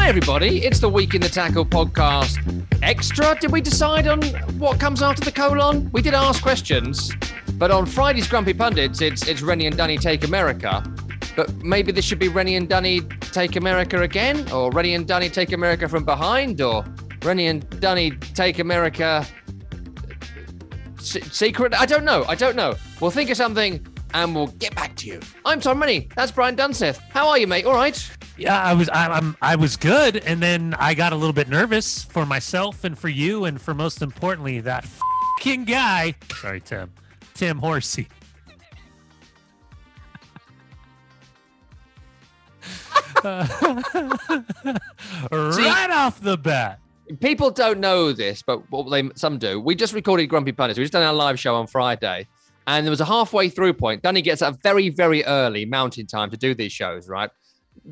Hi, everybody. It's the Week in the Tackle podcast extra. Did we decide on what comes after the colon? We did ask questions, but on Friday's Grumpy Pundits, it's it's Rennie and Dunny Take America. But maybe this should be Rennie and Dunny Take America again, or Rennie and Dunny Take America from behind, or Rennie and Dunny Take America secret. I don't know. I don't know. We'll think of something and we'll get back to you. I'm Tom Rennie. That's Brian Dunseth. How are you, mate? All right. Yeah, I was I, I'm I was good, and then I got a little bit nervous for myself and for you, and for most importantly that fucking guy. Sorry, Tim. Tim Horsey. right off the bat. People don't know this, but well, they some do. We just recorded Grumpy Pundits. We just done our live show on Friday, and there was a halfway through point. Danny gets up very, very early mountain time to do these shows, right?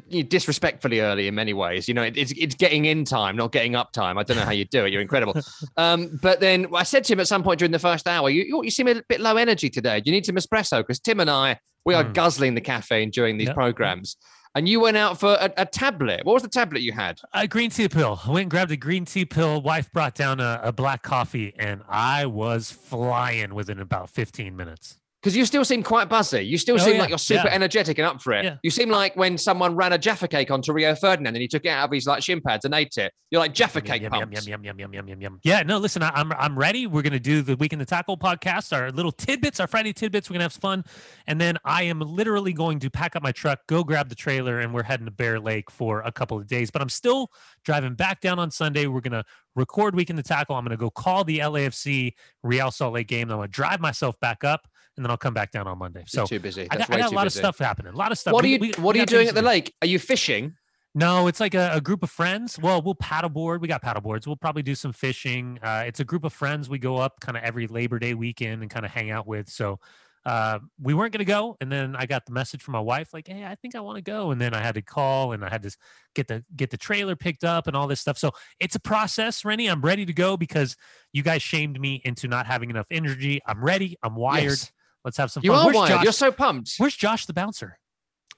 You disrespectfully early in many ways. You know, it- it's it's getting in time, not getting up time. I don't know how you do it. You're incredible. Um, but then I said to him at some point during the first hour, you you, you seem a bit low energy today. Do you need some espresso because Tim and I we are Mm. guzzling the caffeine during these Yep. programs. And you went out for a, a tablet. What was the tablet you had? A green tea pill. I went and grabbed a green tea pill. Wife brought down a, a black coffee, and I was flying within about 15 minutes. Because you still seem quite buzzy. You still Oh, seem yeah, like you're super yeah. energetic and up for it. Yeah. You seem like when someone ran a Jaffa cake onto Rio Ferdinand and he took it out of his like shin pads and ate it. You're like Jaffa cake yum, yum, yum, yum, yum, yum, yum, yum. Yeah, no, listen, I, I'm I'm ready. We're gonna do the week in the tackle podcast, our little tidbits, our Friday tidbits. We're gonna have some fun, and then I am literally going to pack up my truck, go grab the trailer, and we're heading to Bear Lake for a couple of days. But I'm still driving back down on Sunday. We're gonna record week in the tackle. I'm gonna go call the LAFC Real Salt Lake game. I'm gonna drive myself back up, and then I'll come back down on Monday. You're So too busy. I That's got, I got a lot busy. of stuff happening. A lot of stuff. What are you we- What we are you doing at the lake? Are you fishing? No, it's like a, a group of friends. Well, we'll paddleboard. We got paddleboards. We'll probably do some fishing. Uh, it's a group of friends we go up kind of every Labor Day weekend and kind of hang out with. So uh, we weren't going to go. And then I got the message from my wife, like, hey, I think I want to go. And then I had to call and I had to get the get the trailer picked up and all this stuff. So it's a process, Rennie. I'm ready to go because you guys shamed me into not having enough energy. I'm ready. I'm wired. Yes. Let's have some You fun. are Where's wired. Josh? You're so pumped. Where's Josh the bouncer?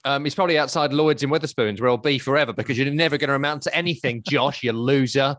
Um, he's probably outside Lloyd's in Wetherspoons, where he'll be forever because you're never going to amount to anything, Josh. You loser.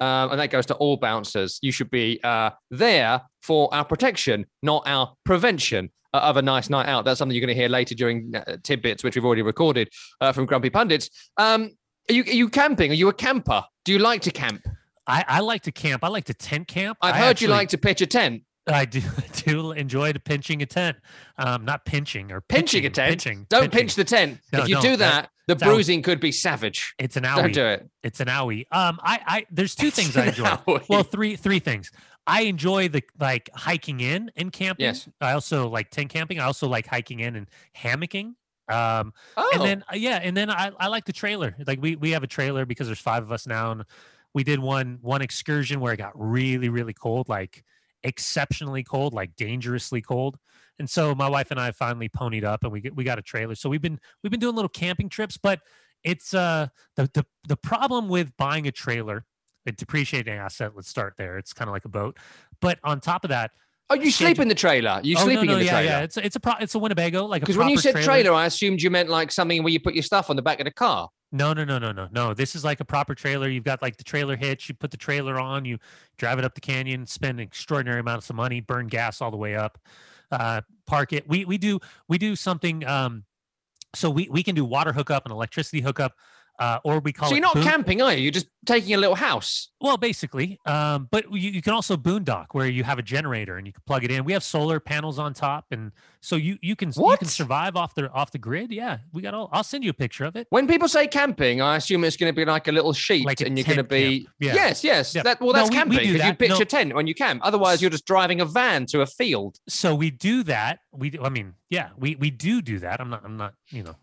Um, and that goes to all bouncers. You should be uh, there for our protection, not our prevention uh, of a nice night out. That's something you're going to hear later during uh, tidbits, which we've already recorded uh, from Grumpy Pundits. Um, are you are you camping? Are you a camper? Do you like to camp? I, I like to camp. I like to tent camp. I've I heard actually- you like to pitch a tent. I do do enjoy the pinching a tent. Um, not pinching or Pinching a tent? Pinching. Don't pinching. pinch the tent. No, if you do that- the bruising could be savage. It's an Don't owie. do it. It's an owie. Um, I, I there's two things I enjoy. Owie. Well, three three things. I enjoy the like hiking in and camping. Yes. I also like tent camping. I also like hiking in and hammocking. Um, oh, and then uh, yeah, and then I, I like the trailer. Like we we have a trailer because there's five of us now, and we did one one excursion where it got really really cold, like exceptionally cold, like dangerously cold. And so my wife and I finally ponied up, and we get, we got a trailer. So we've been we've been doing little camping trips, but it's uh the the the problem with buying a trailer, a depreciating asset. Let's start there. It's kind of like a boat, but on top of that, oh, you sleep in the trailer. You oh, sleeping no, no, in the yeah, trailer. yeah, it's it's a pro, it's a Winnebago, like Because when you said trailer, I assumed you meant like something where you put your stuff on the back of the car. No, no, no, no, no, no. This is like a proper trailer. You've got like the trailer hitch. You put the trailer on. You drive it up the canyon. Spend extraordinary amounts of money. Burn gas all the way up. Uh, park it. We we do we do something. Um, so we we can do water hookup and electricity hookup, uh, or we call So it. you're not boon- camping, are you? You're just taking a little house. Well, basically, um, but you, you can also boondock where you have a generator and you can plug it in. We have solar panels on top, and so you you can you can survive off the off the grid. Yeah, we got all. I'll send you a picture of it. When people say camping, I assume it's going to be like a little sheet, Like a and you're going to be. Yeah. yes, yes. Yeah. That well, No, that's we- we camping do because you pitch No. a tent when you camp. Otherwise, you're just driving a van to a field. so we do that we do, i mean yeah we we do do that i'm not i'm not you know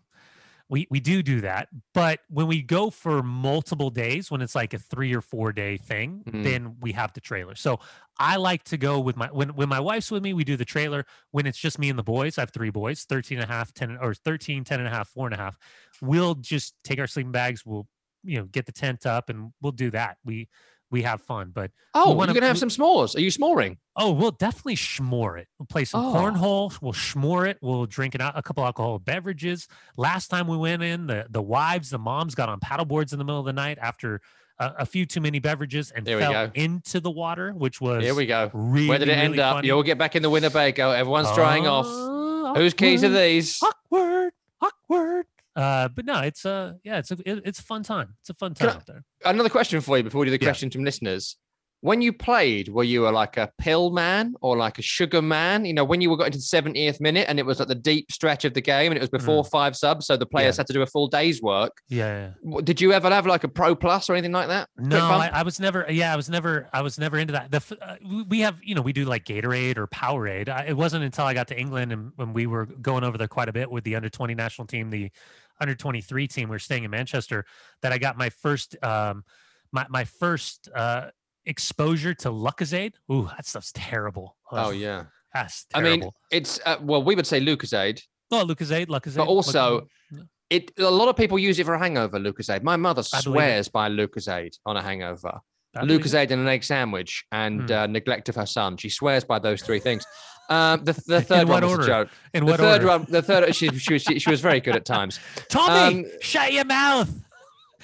we we do do that but when we go for multiple days when it's like a three or four day thing Mhm. then we have the trailer. So i like to go with my when when my wife's with me we do the trailer. When it's just me and the boys i have three boys 13 and a half 10 or 13 10 and a half four and a half. We'll just take our sleeping bags we'll you know get the tent up and we'll do that. We we have fun. But Oh, wanna- you're gonna have we- some s'mores. Are you smoring? oh, we'll definitely schmore it. We'll play some Oh. cornhole. We'll schmore it. We'll drink an, a couple alcoholic beverages. Last time we went in, the the wives, the moms got on paddle boards in the middle of the night after a, a few too many beverages and There we fell into the water, which was Here we go. really Where did it end really up? funny. You'll get back in the Winnebago. Everyone's drying off. Ah, Whose keys are these? Awkward, awkward. Uh, but no, it's a yeah, it's a it- it's a fun time. It's a fun time I- out there. Another question for you before we do the Yeah. question from listeners. When you played, were you a, like a pill man or like a sugar man? You know, when you were got into the 70th minute and it was like the deep stretch of the game and it was before five subs, so the players Mm. Yeah. had to do a full day's work. Yeah. yeah. Did you ever have like a pro plus or anything like that? No. I, I was never. Yeah, I was never. I was never into that. The uh, we- we have, you know, we do like Gatorade or Powerade. I, it wasn't until I got to England and when we were going over there quite a bit with the under twenty national team, the under twenty three team. We are staying in Manchester. That I got my first, um, my my first uh exposure to Lucozade. Ooh, that stuff's terrible. oh Ugh, yeah. that's I mean, it's uh, well, we would say Lucasade, oh, Lucozade, Lucozade. but also Lucozade. it. A lot of people use it for a hangover. Lucasade. My mother I believe it. swears by Lucasade on a hangover. Lucasade and an egg sandwich and Hmm. uh, neglect of her son. She swears by those three things. Um, the, the third what one was order? a joke. In The what third order? one, the third, she, she, was, she, she was very good at times. Tommy, um, shut your mouth.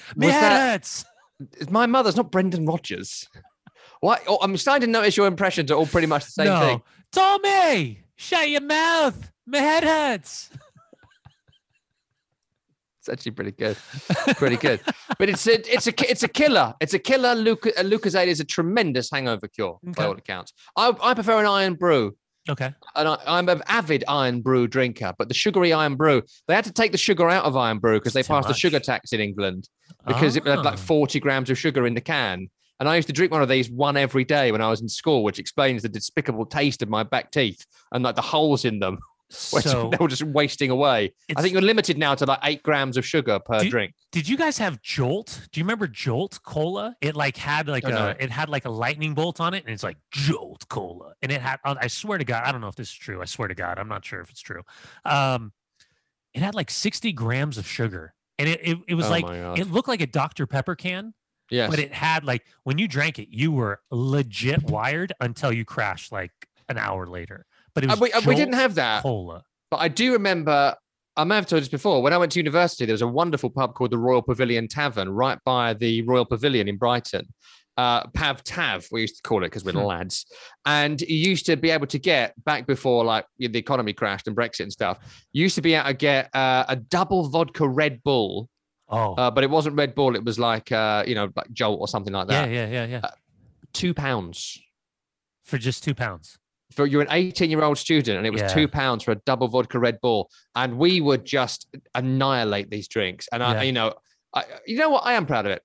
Head that- hurts. My mother's not Brendan Rodgers. What? Oh, I'm starting to notice your impressions are all pretty much the same no. thing. Tommy, shut your mouth. My head hurts. It's actually pretty good, pretty good. But it's a, it's a, it's a killer. It's a killer. Luca, uh, Lucasade is a tremendous hangover cure by all accounts. I, I prefer an Irn-Bru. Okay. and I, I'm an avid Irn-Bru drinker, but the sugary Irn-Bru, they had to take the sugar out of Irn-Bru because they passed the much. sugar tax in England because it had like Ah. 40 grams of sugar in the can. And I used to drink one of these one every day when I was in school, which explains the despicable taste of my back teeth and like the holes in them, So, they were just wasting away. I think you're limited now to like eight grams of sugar per Do- drink. did you guys have Jolt? Do you remember Jolt Cola? It like had like Oh, a no. it had like a lightning bolt on it, and it's like Jolt Cola, and it had. I swear to God, I don't know if this is true. I swear to God, I'm not sure if it's true. Um, it had like 60 grams of sugar, and it it, it was oh like it looked like a Dr Pepper can, yes. but it had like when you drank it, you were legit wired until you crashed like an hour later. But it Uh, was we, uh, we didn't have that. cola. But I do remember, I may have told this before. When I went to university, there was a wonderful pub called the Royal Pavilion Tavern right by the Royal Pavilion in Brighton. Uh, Pav Tav, we used to call it because we're Hmm. lads. And you used to be able to get back before like the economy crashed and Brexit and stuff. You used to be able to get uh, a double vodka Red Bull, Oh, uh, but it wasn't Red Bull. It was like uh, you know like Jolt or something like that. yeah, yeah, yeah, yeah. Two pounds. For just two pounds. For you're an 18 year old student and it was Yeah. two pounds for a double vodka Red Bull, and we would just annihilate these drinks. And I, Yeah. you know, I, you know what? I am proud of it.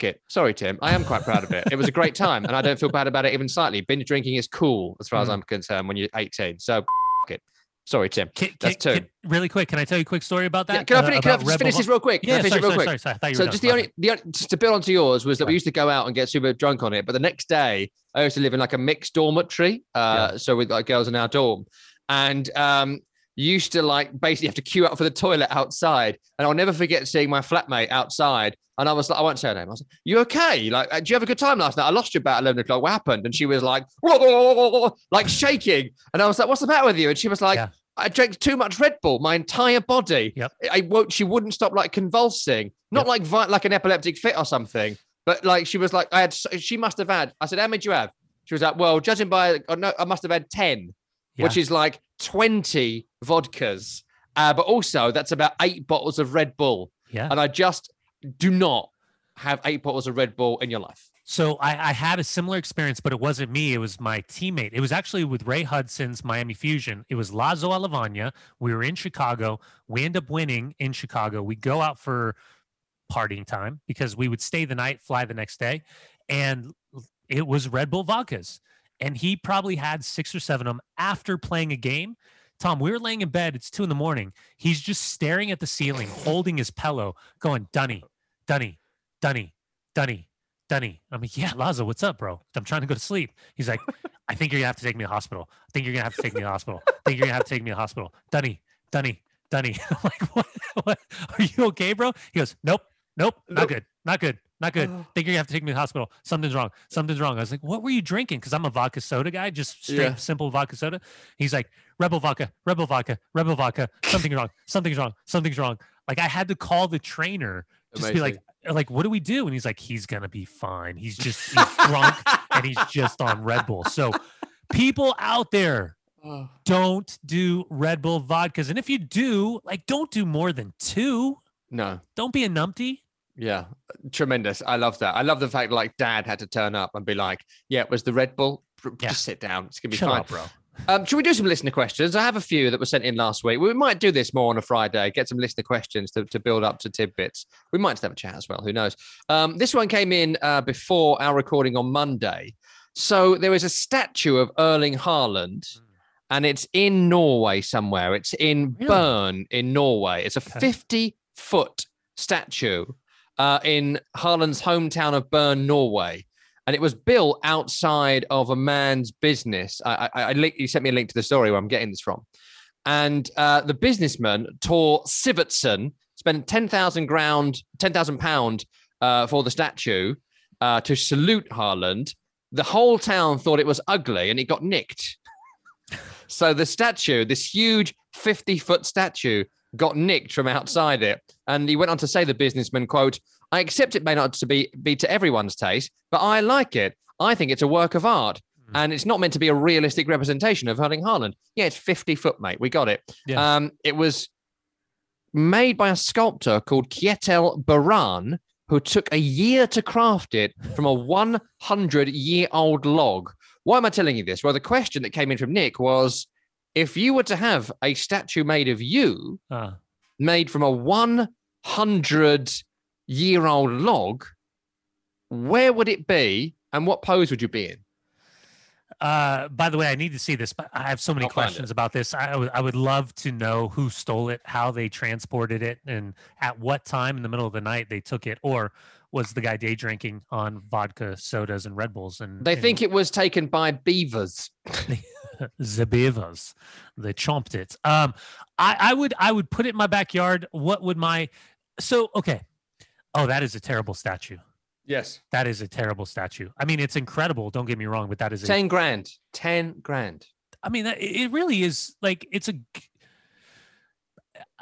It. Sorry, Tim. I am quite proud of it. It was a great time, and I don't feel bad about it even slightly. Binge drinking is cool as far as Mhm. I'm concerned when you're 18. So, it. Sorry, Tim. Can, That's can- two. can- really quick, can I tell you a quick story about that? Yeah, can I Uh, finish, can I just finish this real quick? Yeah, finish sorry, real sorry, quick? sorry, sorry. You So were just the only, the only, just to build onto yours was that we used to go out and get super drunk on it, but the next day I used to live in like a mixed dormitory, uh, so with like girls in our dorm, and um, used to like basically have to queue up for the toilet outside, and I'll never forget seeing my flatmate outside, and I was like, I won't say her name. I was like, "You okay? Like, uh, do you have a good time last night? I lost you about eleven o'clock. What happened?" And she was like, like shaking, and I was like, "What's the matter with you?" And she was like. Yeah. I drank too much Red Bull, my entire body. Yep. I won't. She wouldn't stop like convulsing, not Yep. like vi- like an epileptic fit or something, but like she was like I had. She must have had. I said, "How many do you have?" She was like, "Well, judging by, oh, no, I must have had ten, which is like twenty vodkas, uh, but also that's about eight bottles of Red Bull, Yeah. and I just do not have eight bottles of Red Bull in your life." So I, I had a similar experience, but it wasn't me. It was my teammate. It was actually with Ray Hudson's Miami Fusion. It was Lazo Alavanja. We were in Chicago. We end up winning in Chicago. We go out for partying time because we would stay the night, fly the next day. And it was Red Bull vodkas. And he probably had six or seven of them after playing a game. Tom, we were laying in bed. It's two in the morning. He's just staring at the ceiling, holding his pillow, going, Dunny, Dunny, Dunny, Dunny, Dunny. I'm like, yeah, Lazo, what's up, bro? I'm trying to go to sleep. He's like, I think you're gonna have to take me to the hospital. I think you're gonna have to take me to the hospital. I think you're gonna have to take me to the hospital. Dunny, Dunny, Dunny. I'm like, what, what? Are you okay, bro? He goes, nope, nope, not Nope. good, not good. Not good. Oh. Think you're gonna have to take me to the hospital. Something's wrong. Something's wrong. I was like, what were you drinking? Because I'm a vodka soda guy, just straight Yeah. simple vodka soda. He's like, Rebel vodka, Rebel vodka, Rebel vodka. Something's wrong. Something's wrong. Something's wrong. Like I had to call the trainer just to be like, like, what do we do? And he's like, he's gonna be fine. He's just he's drunk and he's just on Red Bull. So people out there, Oh. don't do Red Bull vodkas. And if you do, like, don't do more than two. no. Don't be a numpty. Yeah, tremendous. I love that. I love the fact like dad had to turn up and be like, yeah, it was the Red Bull. Pr- Yeah. Just sit down. It's to be Chill fine. out, bro. Um, should we do some listener questions? I have a few that were sent in last week. We might do this more on a Friday, get some listener questions to, to build up to tidbits. We might just have a chat as well. Who knows? Um, this one came in uh, before our recording on Monday. So there is a statue of Erling Haaland, and it's in Norway somewhere. It's in Really? Bern in Norway. It's a 50 foot statue uh, in Haaland's hometown of Bern, Norway and it was built outside of a man's business. I, I, I link, you sent me a link to the story where I'm getting this from, and uh, the businessman Tor Sivertson spent ten thousand ground, ten thousand pound uh, for the statue uh, to salute Haaland. The whole town thought it was ugly, and it got nicked. so the statue, this huge fifty foot statue, got nicked from outside it, and he went on to say, the businessman quote. I accept it may not to be be to everyone's taste, but I like it. I think it's a work of art, Mm. and it's not meant to be a realistic representation of Erling Haaland. Yeah, it's fifty foot, mate. We got it. Um, it was made by a sculptor called Kietel Baran, who took a year to craft it from a one hundred year old log. Why am I telling you this? Well, the question that came in from Nick was, if you were to have a statue made of you, Uh, made from a 100 year old log, where would it be and what pose would you be in? uh, by the way, I need to see this, but I have so many I'll questions about this. I, would- I would love to know who stole it, how they transported it, and at what time in the middle of the night they took it, or was the guy day drinking on vodka, sodas, and Red Bulls? And They think it was taken by beavers. the beavers they chomped it um i i would i would put it in my backyard what would my so okay oh that is a terrible statue Yes. that is a terrible statue i mean it's incredible don't get me wrong but that is a, 10 grand. 10 grand. i mean it it really is like it's a.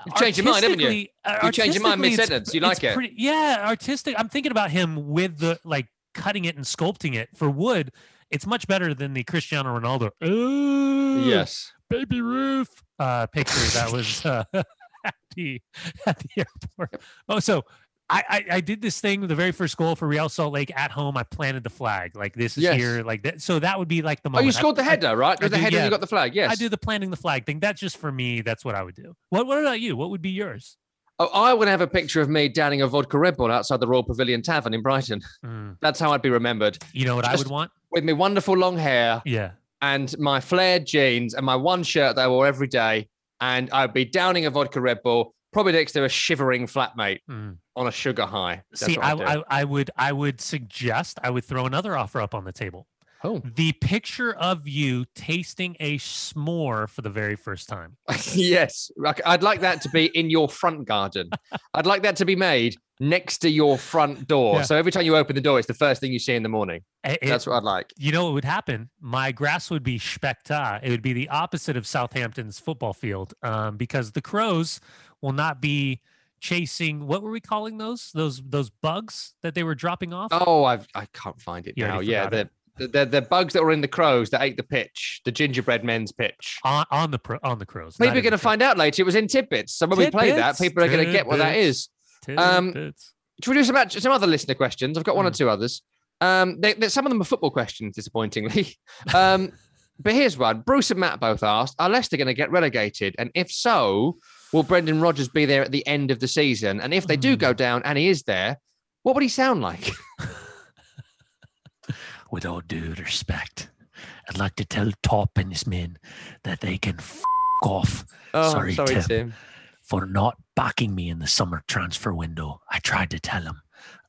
You've changed your mind, haven't you? uh, You've changed your mind it's- mid-sentence. You like it? pretty- yeah artistic i'm thinking about him with the like cutting it and sculpting it for wood it's much better than the cristiano ronaldo "Ooh, Yes. baby Ruth uh picture that was uh, at the at the airport. Oh, so I, I I did this thing the very first goal for Real Salt Lake at home. I planted the flag like this is Yes. here like that. So that would be like the Oh, moment. you I- scored the I- header, right? I With the did, header, yeah. you got the flag. Yes. I do the planting the flag thing. That's just for me. That's what I would do. What What about you? What would be yours? Oh, I would have a picture of me downing a vodka Red Bull outside the Royal Pavilion Tavern in Brighton. Mm, That's how I'd be remembered. you know what I would want? With my wonderful long hair Yeah. and my flared jeans and my one shirt that I wore every day. And I'd be downing a vodka Red Bull, probably next to a shivering flatmate Mm. On a sugar high. That's See, I, I'd. I I would I would suggest I would throw another offer up on the table. Oh. The picture of you tasting a s'more for the very first time. yes, I'd like that to be in your front garden. I'd like that to be made next to your front door. Yeah. So every time you open the door, it's the first thing you see in the morning. It- it- That's what I'd like. you know what would happen? My grass would be specta. It would be the opposite of Southampton's football field um, because the crows will not be chasing. What were we calling those? Those those bugs that they were dropping off. Oh, I've, I can't find it You now. Yeah, the, the the bugs that were in the crows that ate the pitch, the gingerbread men's pitch. On, on the on the crows. Maybe we're going to find out later. It was in tidbits. So when we play that, people are going to get what that is. Um, Tidbits. Should we do some, some other listener questions? I've got one or Hmm. two others. Um, they, they- some of them are football questions, disappointingly. Um, but here's one. Bruce and Matt both asked, are Leicester going to get relegated? And if so, will Brendan Rodgers be there at the end of the season? And if they do Hmm. go down and he is there, what would he sound like? With all due respect, I'd like to tell Top and his men that they can f- off Oh, Sorry, sorry Tim. Tim. for not backing me in the summer transfer window. I tried to tell him.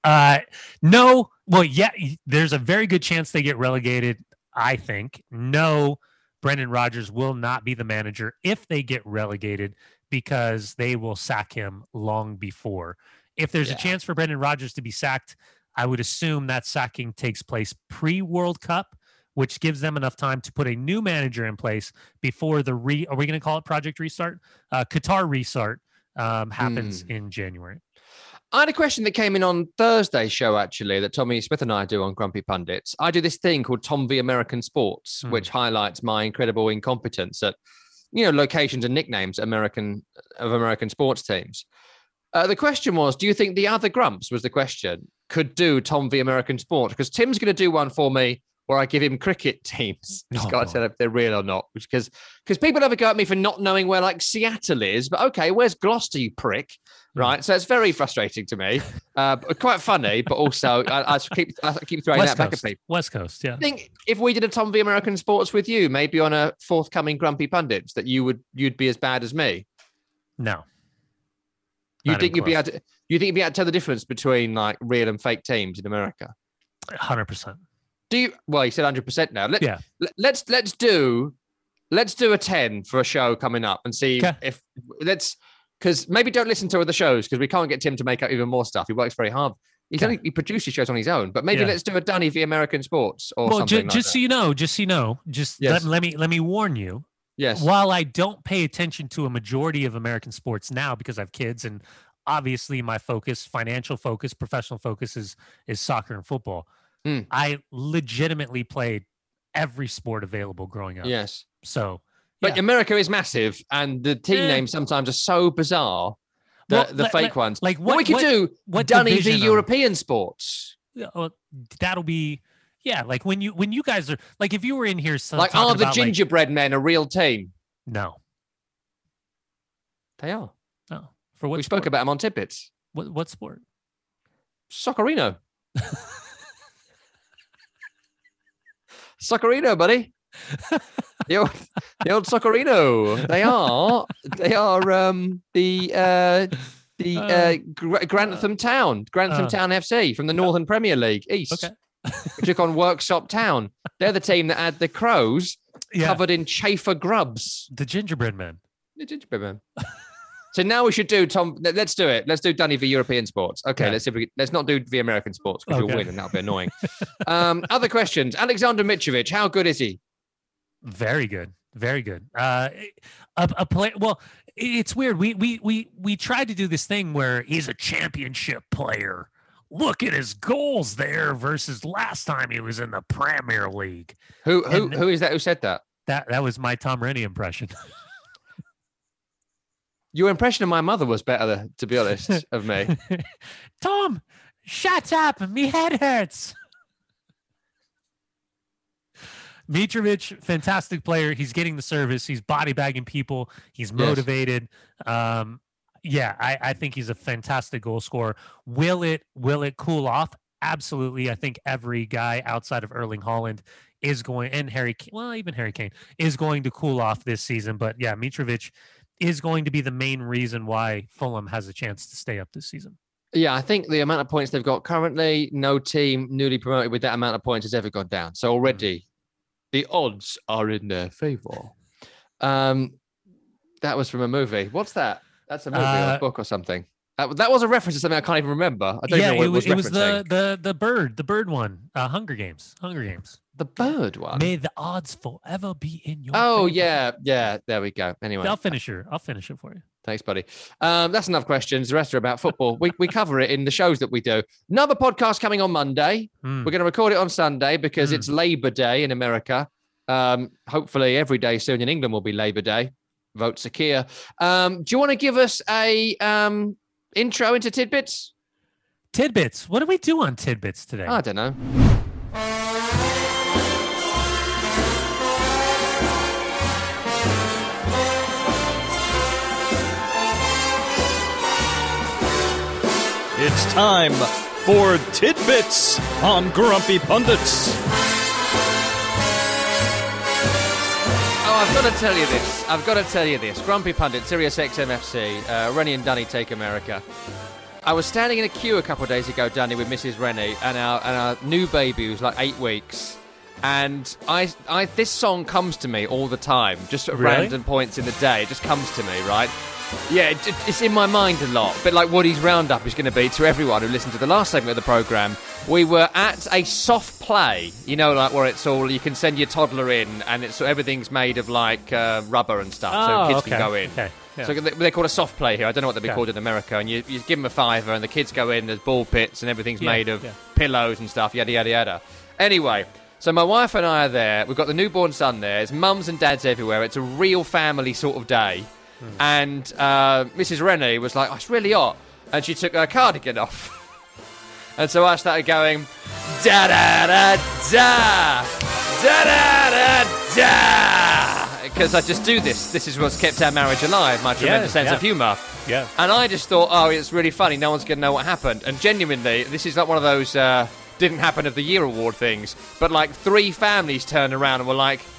Uh, no, well, yeah, there's a very good chance they get relegated. I think no, Brendan Rodgers will not be the manager if they get relegated because they will sack him long before. If there's Yeah. a chance for Brendan Rodgers to be sacked, I would assume that sacking takes place pre World Cup, which gives them enough time to put a new manager in place before the re. Are we going to call it Project Restart? Uh, Qatar restart um, happens Hmm. in January. I had a question that came in on Thursday's show, actually, that Tommy Smith and I do on Grumpy Pundits. I do this thing called Tom v American Sports, Hmm. which highlights my incredible incompetence at, you know, locations and nicknames American of American sports teams. Uh, the question was, do you think the other Grumps was the question could do Tom v American Sports? Because Tim's going to do one for me where I give him cricket teams. He's Oh, got to tell if they're real or not. Because because people ever go at me for not knowing where like Seattle is, but okay, where's Gloucester, you prick? Hmm. Right, so it's very frustrating to me. Uh, but quite funny, but also I, I keep I keep throwing West that back at Coast. people. West Coast, yeah. I think if we did a Tom v American Sports with you, maybe on a forthcoming Grumpy Pundits, that you would you'd be as bad as me. No. You Not think you'd be able to? You think you'd be able to tell the difference between like real and fake teams in America? 100%. Do you? Well, you said hundred percent now. Let, Yeah. let- Let's let's do let's do a ten for a show coming up and see Okay. if let's because maybe don't listen to other shows because we can't get Tim to make up even more stuff. He works very hard. He's Okay. only he produces shows on his own, but maybe Yeah. let's do a Dunny v American Sports or Well, ju- something. like just that. so you know, just so you know, just Yes. let, let me let me warn you. yes, While I don't pay attention to a majority of American sports now because I have kids and obviously my focus, financial focus, professional focus is is soccer and football. Hmm. I legitimately played every sport available growing up. yes. So, But yeah. America is massive, and the team Eh. names sometimes are so bizarre. The, Well, the fake ones. like What, what we could what, do, what Dunny of- European sports. Yeah, well, that'll be yeah. Like when you when you guys are like if you were in here, so like, are the about, like- gingerbread men a real team? no, They are. no. For what we spoke about them on Tidbits. what what sport? Soccerino. Soccerino, buddy. the old, the old Soccerino. They are. They are. Um, the uh, the uh, Uh, Gr- Grantham Town, Grantham uh, Town FC from the Northern Premier League East. Okay. took on Worksop Town. They're the team that had the crows Yeah, covered in chafer grubs. the gingerbread man. The gingerbread man. so now we should do Tom. let- Let's do it. Let's do Danny for European sports. Okay, Yeah. let's see if we, let's not do the American sports because you'll win and that'll be annoying. um, other questions. Alexander Mitrovic, how good is he? Very good, very good. Uh, a, a play. Well, it's weird. We we we we tried to do this thing where he's a championship player. Look at his goals there versus last time he was in the Premier League. Who who And- who is that? Who said that? That that was my Tom Rennie impression. Your impression of my mother was better, to be honest, of me. Tom, shut up. Me head hurts. Mitrovic, fantastic player. He's getting the service. He's body bagging people. He's motivated. Um, yeah, I, I think he's a fantastic goal scorer. Will it will it cool off? Absolutely. I think every guy outside of Erling Haaland is going and Harry Kane, well, even Harry Kane is going to cool off this season. But yeah, Mitrovic is going to be the main reason why Fulham has a chance to stay up this season. Yeah, I think the amount of points they've got currently, no team newly promoted with that amount of points has ever gone down. So already the odds are in their favor. Um, that was from a movie. What's that? That's a movie or Uh, a book or something. That, that was a reference to something I can't even remember. I don't yeah, know what it, it was, was, it was the the the bird, the bird one, uh, Hunger Games, Hunger Games. The bird one. May the odds forever be in your. Oh favor. yeah, yeah. There we go. Anyway, I'll finish her. I'll finish it for you. Thanks, buddy. Um, that's enough questions. The rest are about football. we, we cover it in the shows that we do. Another podcast coming on Monday. Hmm. We're going to record it on Sunday because Mm. it's Labor Day in America. Um, hopefully, every day soon in England will be Labor Day. Vote Sir Keir. Um, do you want to give us a um, intro into tidbits? Tidbits. What do we do on tidbits today? I don't know. It's time for Tidbits on Grumpy Pundits. Oh, I've got to tell you this. I've got to tell you this. Grumpy Pundit, Sirius XMFC, uh, Rennie and Dunny Take America. I was standing in a queue a couple of days ago, Danny, with Mrs. Rennie and our and our new baby who's like eight weeks. And I, I, this song comes to me all the time, just at Really? random points in the day. It just comes to me, right? Yeah, it's in my mind a lot. But like Woody's roundup is going to be to everyone who listened to the last segment of the program. We were at a soft play, you know, like where it's all you can send your toddler in, and it's everything's made of like uh, rubber and stuff, Oh, so kids okay, can go in. okay, yeah. So they- they're called a soft play here. I don't know what they'd be Okay. called in America. And you, you give them a fiver, and the kids go in. There's ball pits, and everything's Yeah, made of yeah. pillows and stuff. Yada yada yada. Anyway. So my wife and I are there. We've got the newborn son there. It's mums and dads everywhere. It's a real family sort of day. Hmm. And uh, Mrs. Rennie was like, oh, "It's really hot," and she took her cardigan off. and so I started going, "Da da da da, da da da da," because I just do this. This is what's kept our marriage alive. My tremendous sense yeah. of humour. Yeah. And I just thought, oh, it's really funny. No one's going to know what happened. And genuinely, this is not one of those uh, didn't happen of the year award things. But like three families turned around and were like, what are you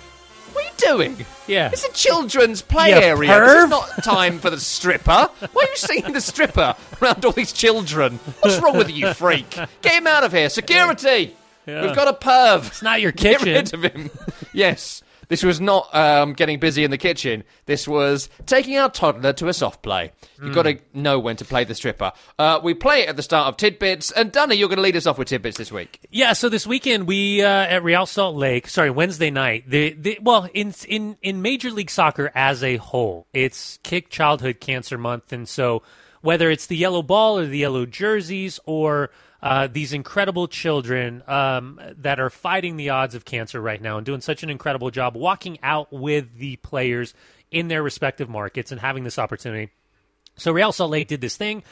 doing? Yeah. It's a children's play You area. Perv. is not time for the stripper. Why are you seeing the stripper around all these children? What's wrong with you, freak? Get him out of here. Security. Yeah. We've got a perv. It's not your kitchen. Get rid of him. yes. This was not um, getting busy in the kitchen. This was taking our toddler to a soft play. You've got to know when to play the stripper. Uh, we play it at the start of Tidbits. And Dunny, you're going to lead us off with Tidbits this week. Yeah, so this weekend we uh, at Real Salt Lake, sorry, Wednesday night. The, the well, in in in Major League Soccer as a whole, it's Kick Childhood Cancer Month, and so whether it's the yellow ball or the yellow jerseys or uh, these incredible children um, that are fighting the odds of cancer right now and doing such an incredible job walking out with the players in their respective markets and having this opportunity. So Real Salt Lake did this thing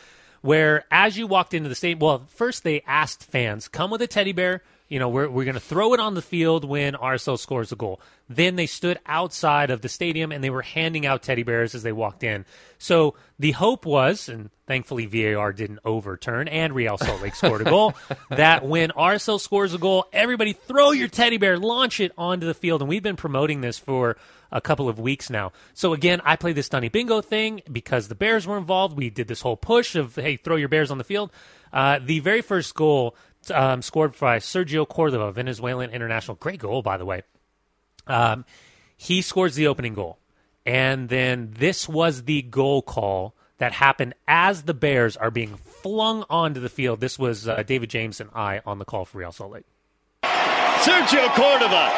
where as you walked into the stadium, well, first they asked fans, come with a teddy bear. You know, we're, we're going to throw it on the field when RSL scores a goal. Then they stood outside of the stadium and they were handing out teddy bears as they walked in. So the hope was, and thankfully VAR didn't overturn and Real Salt Lake scored a goal, that when RSL scores a goal, everybody throw your teddy bear, launch it onto the field. And we've been promoting this for a couple of weeks now. So again, I played this Dunny Bingo thing because the Bears were involved. We did this whole push of hey, throw your Bears on the field. Uh, the very first goal um, scored by Sergio Cordova, Venezuelan international, great goal by the way. Um, he scores the opening goal, and then this was the goal call that happened as the Bears are being flung onto the field. This was uh, David James and I on the call for Real Salt Lake. Sergio Cordova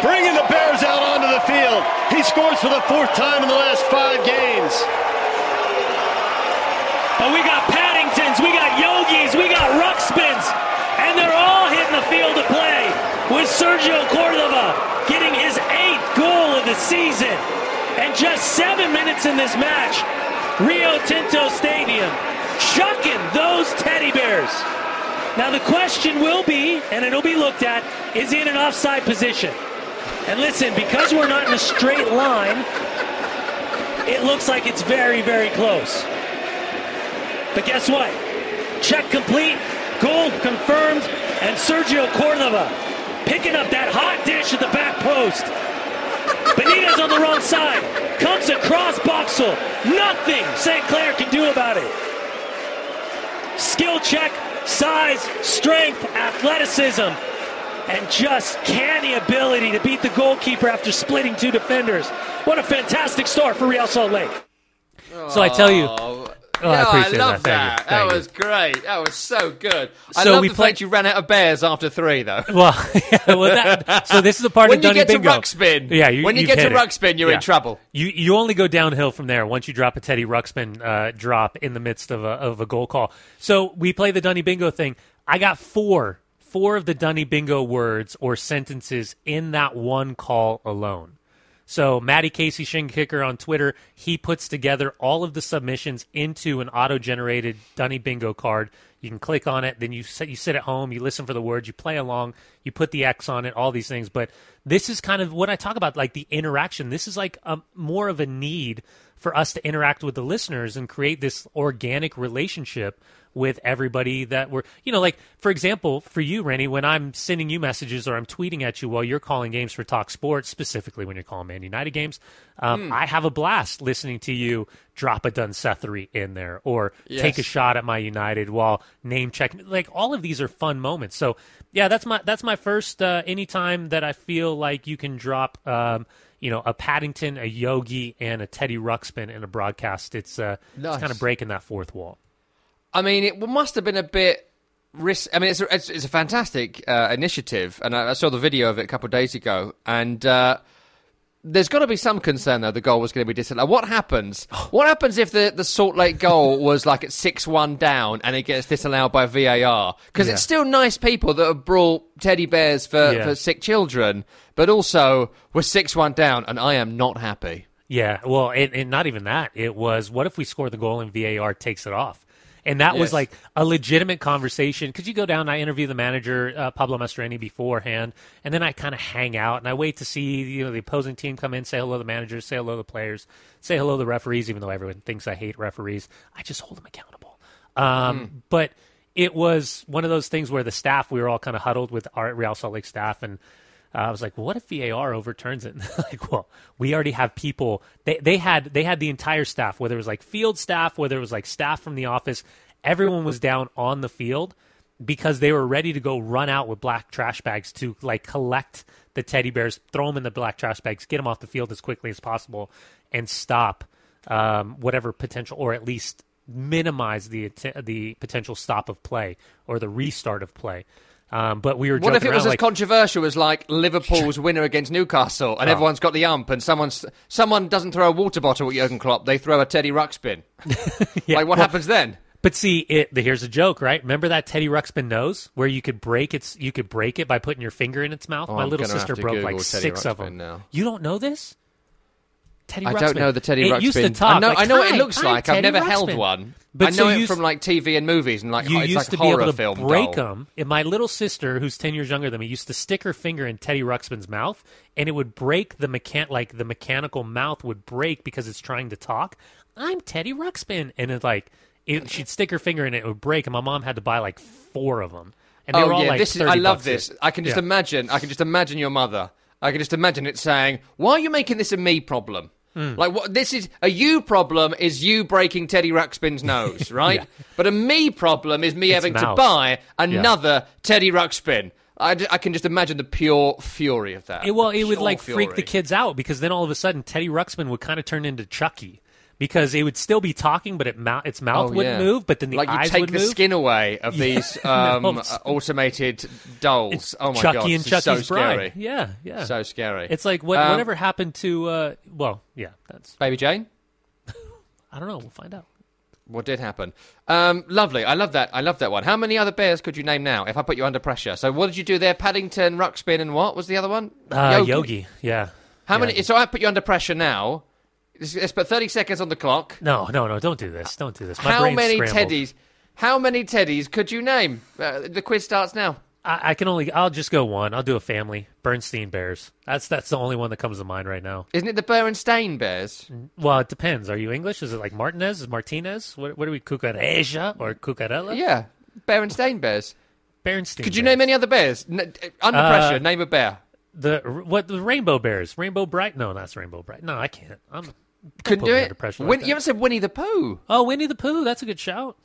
bringing the Bears out onto the field. He scores for the fourth time in the last five games. But we got Paddingtons, we got Yogis, we got Ruxpins, and they're all hitting the field to play with Sergio Cordova getting his eighth goal of the season. And just seven minutes in this match, Rio Tinto Stadium chucking those teddy bears. Now the question will be, and it'll be looked at, is he in an offside position? And listen, because we're not in a straight line, it looks like it's very, very close. But guess what? Check complete, goal confirmed, and Sergio Cordova picking up that hot dish at the back post. Benitez on the wrong side, comes across Boxall. Nothing St. Clair can do about it. Skill check, size, strength, athleticism, and just canny ability to beat the goalkeeper after splitting two defenders. What a fantastic start for Real Salt Lake. So I tell you, Oh, Oh, I no, appreciate love that. That. That you. was great. That was so good. I love we the play- fact you ran out of bears after three, though. Well, yeah, well that, so this is the part when of you Dunny get Bingo. to Ruxpin, yeah, you, when you get to. Ruxpin, you're Yeah. in trouble. You you only go downhill from there once you drop a Teddy Ruxpin uh, drop in the midst of a of a goal call. So we play the Dunny Bingo thing. I got four four of the Dunny Bingo words or sentences in that one call alone. So Matty Casey Shin Kicker on Twitter, he puts together all of the submissions into an auto-generated Dunny Bingo card. You can click on it, then you sit, you sit at home, you listen for the words, you play along, you put the X on it, all these things. But this is kind of what I talk about, like the interaction. This is like a, more of a need for us to interact with the listeners and create this organic relationship with everybody that we're, you know, like for example, for you, Rennie, when I'm sending you messages or I'm tweeting at you while you're calling games for Talk Sports, specifically when you're calling Man United games, um, I have a blast listening to you drop a Dunsethery in there or take a shot at my United while name checking. Like all of these are fun moments. So yeah, that's my that's my first uh, anytime that I feel like you can drop. Um, you know, a Paddington, a Yogi, and a Teddy Ruxpin in a broadcast. It's uh, Nice. it's kind of breaking that fourth wall. I mean, it must have been a bit risk. I mean, it's a, it's, it's a fantastic uh, initiative, and I, I saw the video of it a couple of days ago. And uh, there's got to be some concern, though. The goal was going to be disallowed. What happens? What happens if the, the Salt Lake goal was like at six one down and it gets disallowed by VAR? Because Yeah. it's still nice people that have brought teddy bears for, Yeah. for sick children, but also we're six one down, and I am not happy. Yeah, well, and, and not even that. It was what if we score the goal and VAR takes it off? And that was like a legitimate conversation because you go down, I interview the manager, uh, Pablo Mastroeni, beforehand, and then I kind of hang out and I wait to see you know the opposing team come in, say hello to the managers, say hello to the players, say hello to the referees, even though everyone thinks I hate referees. I just hold them accountable. Um, But it was one of those things where the staff, we were all kind of huddled with our Real Salt Lake staff, and uh, I was like, well, what if VAR overturns it? like, well, we already have people. They they had they had the entire staff, whether it was like field staff, whether it was like staff from the office, everyone was down on the field because they were ready to go run out with black trash bags to like collect the teddy bears, throw them in the black trash bags, get them off the field as quickly as possible, and stop um, whatever potential, or at least minimize the the potential stop of play or the restart of play. Um, but we were What if it was around, as like, controversial as like Liverpool's winner against Newcastle, and Oh. everyone's got the ump, and someone's someone doesn't throw a water bottle at Jurgen Klopp, they throw a Teddy Ruxpin. Yeah, like what well, happens then? But see, it the, here's a joke, right? Remember that Teddy Ruxpin nose where you could break its you could break it by putting your finger in its mouth. Oh, My I'm little sister broke Google like Teddy six of them. now. You don't know this? Teddy Ruxpin? I Ruxpin. don't know the Teddy it Ruxpin. used to talk. I know, like, I know what it looks I'm like. I've Teddy never held one. But I know you it from like TV and movies and like you it's used like to be able horror to film break doll. them. And my little sister, who's ten years younger than me, used to stick her finger in Teddy Ruxpin's mouth, and it would break the mechan like the mechanical mouth would break because it's trying to talk. I'm Teddy Ruxpin, and it like it, she'd stick her finger in it, it would break, and my mom had to buy like four of them. And they oh were all yeah, like this is. I love this. I can just Yeah. imagine. I can just imagine your mother. I can just imagine it saying, "Why are you making this a me problem?" Hmm. Like what? This is a you problem. Is you breaking Teddy Ruxpin's nose, right? Yeah. But a me problem is me It's having to buy another Teddy Ruxpin. I, I can just imagine the pure fury of that. It, well, it would like freak the kids out because then all of a sudden Teddy Ruxpin would kind of turn into Chucky because it would still be talking, but it mou- its mouth Oh, wouldn't yeah. move, but then the like eyes you take would the move. skin away of Yeah. these um, No, it's- automated dolls. It's oh my Chucky god, and this is Chucky's so Bride. scary. Yeah, yeah. So scary. It's like what, Um, whatever happened to. Uh, well, yeah, that's. Baby Jane. I don't know. We'll find out. What did happen? Um, lovely. I love that. I love that one. How many other bears could you name now if I put you under pressure? So what did you do there? Paddington, Ruxpin, and what was the other one? Uh, Yogi. Yeah. How many? So I put you under pressure now. Let's, put thirty seconds on the clock. No, no, no! Don't do this! Don't do this! My how many scrambled. teddies? How many teddies could you name? Uh, the quiz starts now. I, I can only. I'll just go one. I'll do a family. Bernstein Bears. That's that's the only one that comes to mind right now. Isn't it the Bernstein Bears? Well, it depends. Are you English? Is it like Martinez? Is Martinez? What, what are we? Cucareja or Cucarella? Yeah, Bernstein Bears. Berenstain. Could you Bears. name any other bears? N- under Uh, pressure, name a bear. the what? The Rainbow Bears. Rainbow Bright? No, that's Rainbow Bright. No, I can't. I'm. Couldn't do it. like Win- you haven't said Winnie the Pooh. Oh, Winnie the Pooh. That's a good shout.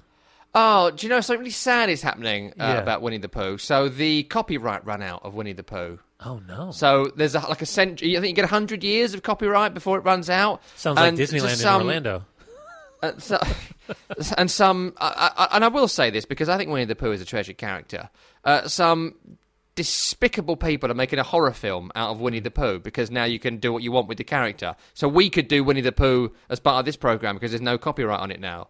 Oh, do you know something really sad is happening uh, Yeah. about Winnie the Pooh? So the copyright ran out of Winnie the Pooh. Oh no. So there's a, like a century. I think you get hundred years of copyright before it runs out. Sounds like And to Disneyland some- in Orlando. uh, so, and some, I, I, and I will say this because I think Winnie the Pooh is a treasured character. Uh, some despicable people are making a horror film out of Winnie the Pooh because now you can do what you want with the character. So we could do Winnie the Pooh as part of this program because there's no copyright on it now.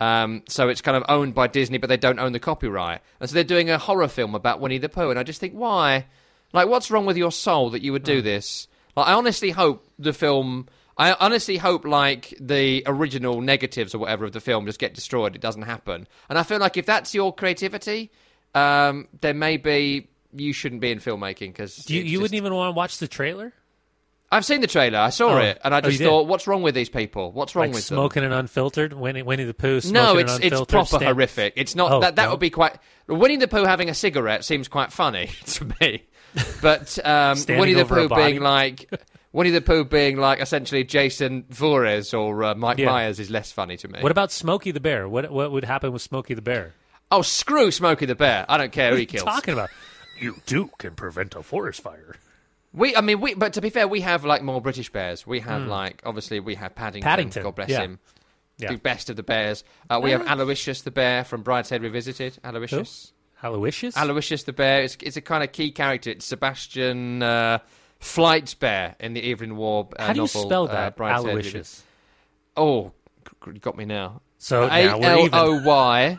Um, so it's kind of owned by Disney, but they don't own the copyright. And so they're doing a horror film about Winnie the Pooh. And I just think, why? Like, what's wrong with your soul that you would do this? Like, I honestly hope the film. I honestly hope, like, the original negatives or whatever of the film just get destroyed. It doesn't happen. And I feel like if that's your creativity, um, then maybe you shouldn't be in filmmaking because Do you, you wouldn't even want to watch the trailer? I've seen the trailer. I saw Oh. it, and I Oh, just did? thought, what's wrong with these people? What's wrong Like with them? smoking and unfiltered? Winnie, Winnie the Pooh. Smoking No, it's it's proper horrific. It's not Oh, that that no? would be quite. Winnie the Pooh having a cigarette seems quite funny to me, but um, Winnie the Pooh being like Winnie the Pooh being like essentially Jason Voorhees or uh, Mike Yeah. Myers is less funny to me. What about Smokey the Bear? What what would happen with Smokey the Bear? oh, screw Smokey the Bear! I don't care who he What kills. talking about? You too can prevent a forest fire. We, I mean, we. But to be fair, we have like more British bears. We have like obviously we have Paddington. Paddington, God bless yeah. him. Yeah. The best of the bears. Uh, we have Aloysius the bear from Brideshead Revisited. Aloysius. Aloysius? Aloysius the bear. It's, it's a kind of key character. It's Sebastian uh, Flyte's bear in the Evelyn Waugh uh, How do you novel, spell uh, that? Brideshead Revisited. Aloysius. Oh, you got me now. So A now we're L even. O Y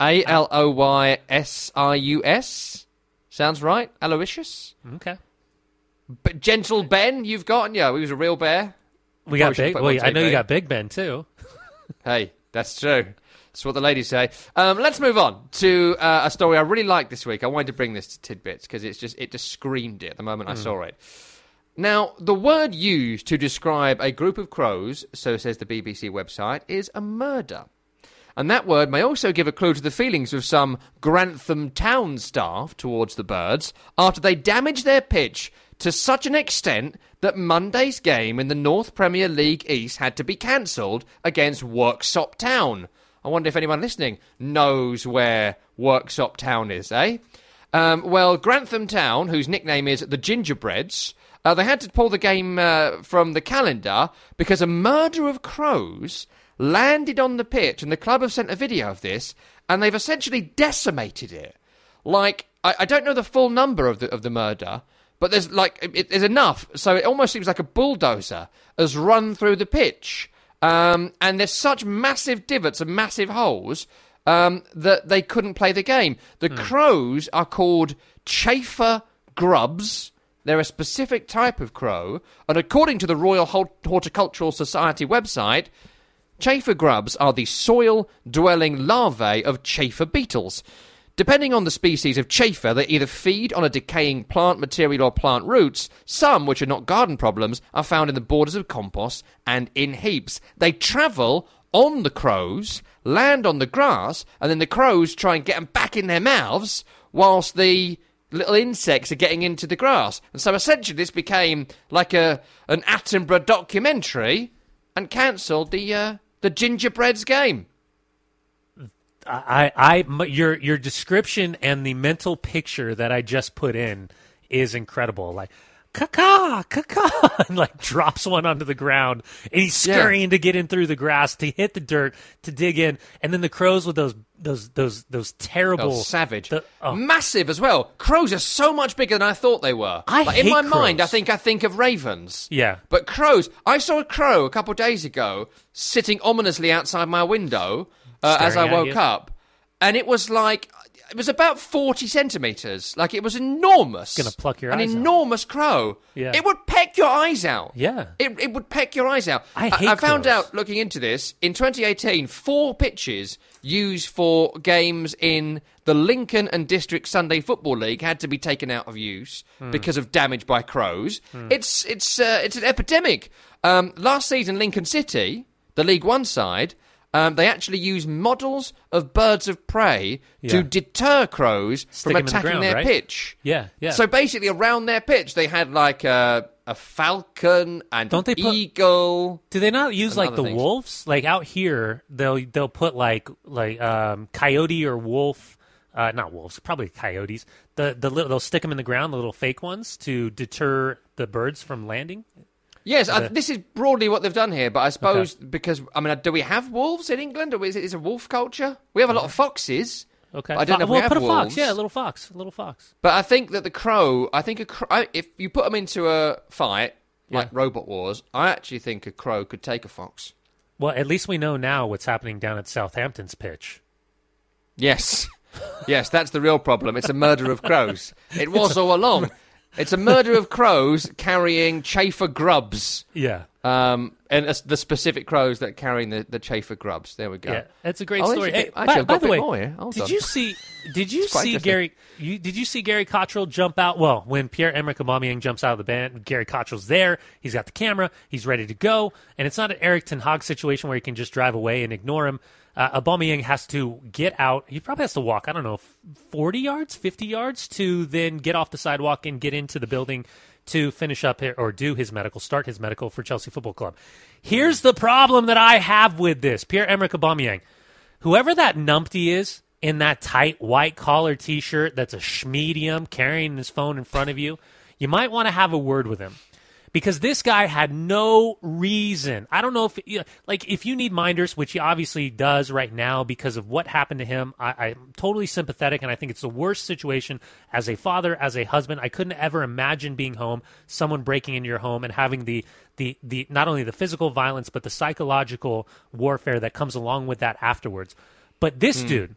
A L O Y S I U S. Sounds right. Aloysius. Okay. But Gentle Ben, you've gotten yeah. He was a real bear. We got Probably big. Well, I know you got Big Ben too. Hey, that's true. That's what the ladies say. Um, let's move on to uh, a story I really like this week. I wanted to bring this to tidbits because it's just it just screamed it the moment I saw it. Now, the word used to describe a group of crows, so says the BBC website, is a murder. And that word may also give a clue to the feelings of some Grantham town staff towards the birds after they damaged their pitch to such an extent that Monday's game in the North Premier League East had to be cancelled against Worksop Town. I wonder if anyone listening knows where Worksop Town is, eh? Um, well, Grantham Town, whose nickname is the Gingerbreads, uh, they had to pull the game uh, from the calendar because a murder of crows landed on the pitch, and the club have sent a video of this, and they've essentially decimated it. Like, I, I don't know the full number of the of the murder, but there's like it, there's enough, so it almost seems like a bulldozer has run through the pitch, um, and there's such massive divots and massive holes um, that they couldn't play the game. The crows are called chafer grubs. They're a specific type of crow, and according to the Royal Horticultural Society website, chafer grubs are the soil dwelling larvae of chafer beetles. Depending on the species of chafer, they either feed on a decaying plant material or plant roots. Some, which are not garden problems, are found in the borders of compost and in heaps. They travel on the crows, land on the grass, and then the crows try and get them back in their mouths whilst the little insects are getting into the grass. And so essentially this became like a an Attenborough documentary and cancelled the uh, the gingerbreads game. I, I, your, your description and the mental picture that I just put in is incredible. Like, caca, caca, and like drops one onto the ground, and he's Yeah. scurrying to get in through the grass to hit the dirt to dig in, and then the crows with those, those, those, those terrible, Oh, savage. the- oh. Massive as well. Crows are so much bigger than I thought they were. I like, in my mind, I crows. think I think of ravens. Yeah. But crows, I saw a crow a couple of days ago sitting ominously outside my window uh, as I woke you? up, and it was like it was about forty centimeters. Like it was enormous. Gonna pluck your an eyes out. enormous crow. Yeah. It would peck your eyes out. Yeah. It, it would peck your eyes out. I hate I found crows. out looking into this in 2018, four pitches used for games in the Lincoln and District Sunday Football League had to be taken out of use Hmm. because of damage by crows. It's it's uh, it's an epidemic. Um, last season, Lincoln City, the League One side. Um, they actually use models of birds of prey Yeah. to deter crows Stick from in the attacking ground, their right? pitch. Yeah, yeah. So basically, around their pitch, they had like a, a falcon and Don't they put- eagle. Do they not use like the things. wolves? Like out here, they'll they'll put like like um, coyote or wolf, uh, not wolves, probably coyotes. The the little, they'll stick them in the ground, the little fake ones, to deter the birds from landing. Yes, I, this is broadly what they've done here, but I suppose because I mean, do we have wolves in England, or is it is a wolf culture? We have a lot of uh-huh. foxes. Okay, I don't know if well, we have put a fox. Yeah, a little fox, a little fox. But I think that the crow, I think a crow, if you put them into a fight like Yeah. Robot Wars, I actually think a crow could take a fox. Well, at least we know now what's happening down at Southampton's pitch. Yes, yes, that's the real problem. It's a murder of crows. It was all along. It's a murder of crows carrying chafer grubs. Yeah, Um, and it's the specific crows that are carrying the, the chafer grubs. There we go. yeah, that's a great Oh, story. Hey, actually, by, I've by the way, more here. Hold did on. you see? Did you see. Gary? You, did you see Gary Cotterill jump out? Well, when Pierre Emerick Aubameyang jumps out of the band, Gary Cotterill's there. He's got the camera. He's ready to go, and it's not an Erik Ten Hag situation where he can just drive away and ignore him. Uh, Aubameyang has to get out. He probably has to walk. I don't know, forty yards, fifty yards to then get off the sidewalk and get into the building to finish up or do his medical, start his medical for Chelsea Football Club. Here's the problem that I have with this: Pierre Emerick Aubameyang, whoever that numpty is in that tight white collar T-shirt that's a schmedium carrying his phone in front of you. you might want to have a word with him because this guy had no reason. I don't know if, you know, like, if you need minders, which he obviously does right now because of what happened to him, I, I'm totally sympathetic, and I think it's the worst situation as a father, as a husband. I couldn't ever imagine being home, someone breaking into your home, and having the the the not only the physical violence but the psychological warfare that comes along with that afterwards. But this hmm. dude,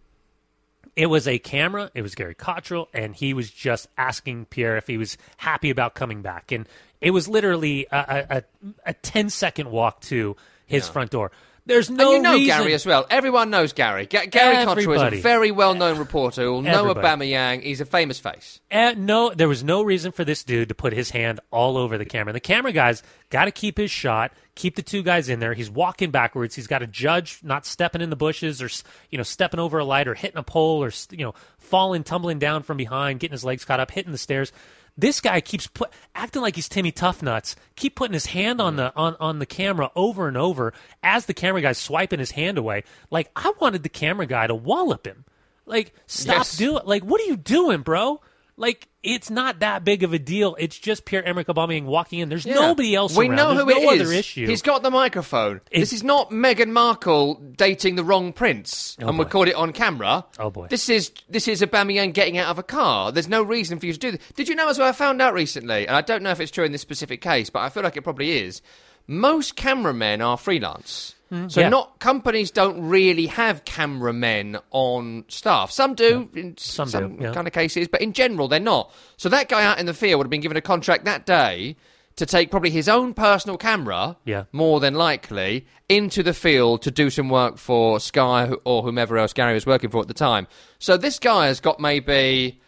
it was a camera. It was Gary Cotterill, and he was just asking Pierre if he was happy about coming back. And it was literally a, a, a, a 10 second walk to his front door. There's no and you know reason. Gary as well. Everyone knows Gary. Ga- Gary Cotterill is a very well-known reporter who will know Everybody. Aubameyang. He's a famous face. Uh, no, there was no reason for this dude to put his hand all over the camera. The camera guy's got to keep his shot, keep the two guys in there. He's walking backwards. He's got to judge not stepping in the bushes or you know stepping over a light or hitting a pole or you know falling, tumbling down from behind, getting his legs caught up, hitting the stairs. This guy keeps put, acting like he's Timmy Toughnuts. Keep putting his hand on the on, on the camera over and over as the camera guy's swiping his hand away. Like I wanted the camera guy to wallop him. Like stop Yes. doing. Like what are you doing, bro? Like it's not that big of a deal. It's just Pierre Emerick Aubameyang walking in. There's Yeah. nobody else. We around. know There's who no it is. other issue. He's got the microphone. It- this is not Meghan Markle dating the wrong prince, Oh, and we boy. caught it on camera. Oh, boy. This is this is Aubameyang getting out of a car. There's no reason for you to do this. Did you know as well? I found out recently, and I don't know if it's true in this specific case, but I feel like it probably is. Most cameramen are freelance. So Hmm. yeah. not companies don't really have cameramen on staff. Some do in Some some, do, yeah. kind of cases, but in general they're not. So that guy out in the field would have been given a contract that day to take probably his own personal camera, Yeah. more than likely, into the field to do some work for Sky or whomever else Gary was working for at the time. So this guy has got maybe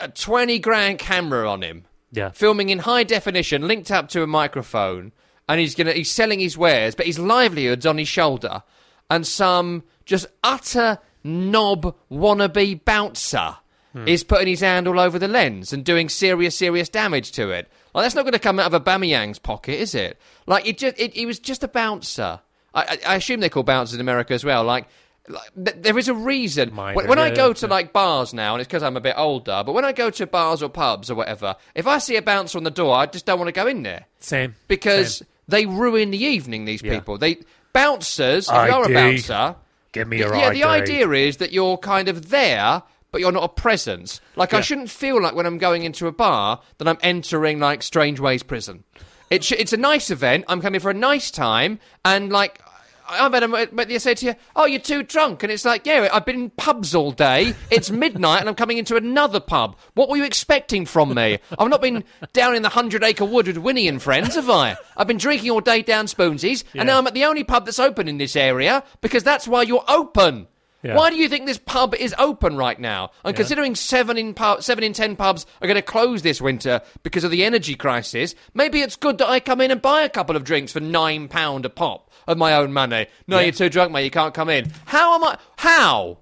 a 20 grand camera on him yeah. filming in high definition, linked up to a microphone, and he's gonna he's selling his wares, but his livelihood's on his shoulder, and some just utter knob wannabe bouncer hmm. is putting his hand all over the lens and doing serious, serious damage to it. Like that's not going to come out of Aubameyang's pocket, is it? Like it just it, it was just a bouncer. I, I, assume they call bouncers in America as well. Like. Like, there is a reason. Minor, when when I go yeah, to yeah. like bars now, and it's because I'm a bit older, but when I go to bars or pubs or whatever, if I see a bouncer on the door, I just don't want to go in there Same. because Same. They ruin the evening. These Yeah. people, they bouncers. If you're a bouncer, Give me your yeah, the idea is that you're kind of there, but you're not a presence. Like I shouldn't feel like when I'm going into a bar that I'm entering like Strangeways prison. It sh- it's a nice event. I'm coming for a nice time, and like. I've had a, but they say to you, "Oh, you're too drunk," and it's like, "Yeah, I've been in pubs all day. It's midnight, and I'm coming into another pub. What were you expecting from me? I've not been down in the Hundred Acre Wood with Winnie and friends, have I? I've been drinking all day down Spoonsies, and now I'm at the only pub that's open in this area because that's why you're open. Yeah. Why do you think this pub is open right now? And considering seven in seven in ten pubs are going to close this winter because of the energy crisis, maybe it's good that I come in and buy a couple of drinks for nine pound a pop of my own money. No, you're too drunk, mate. You can't come in. How am I? How?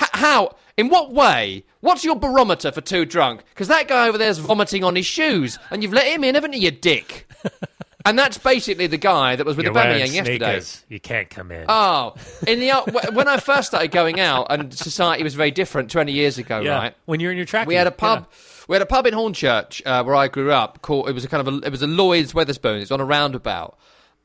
H- how? In what way? What's your barometer for too drunk? Because that guy over there's vomiting on his shoes, and you've let him in, haven't you, you dick? and that's basically the guy that was with You're the Aubameyang yesterday. You can't come in. Oh, in the wh- when I first started going out, and society was very different twenty years ago, yeah. right? When you're in your track, We had a pub. yeah. We had a pub in Hornchurch uh, where I grew up. Called it was a kind of a, it was a Lloyd's Wetherspoons. It's on a roundabout,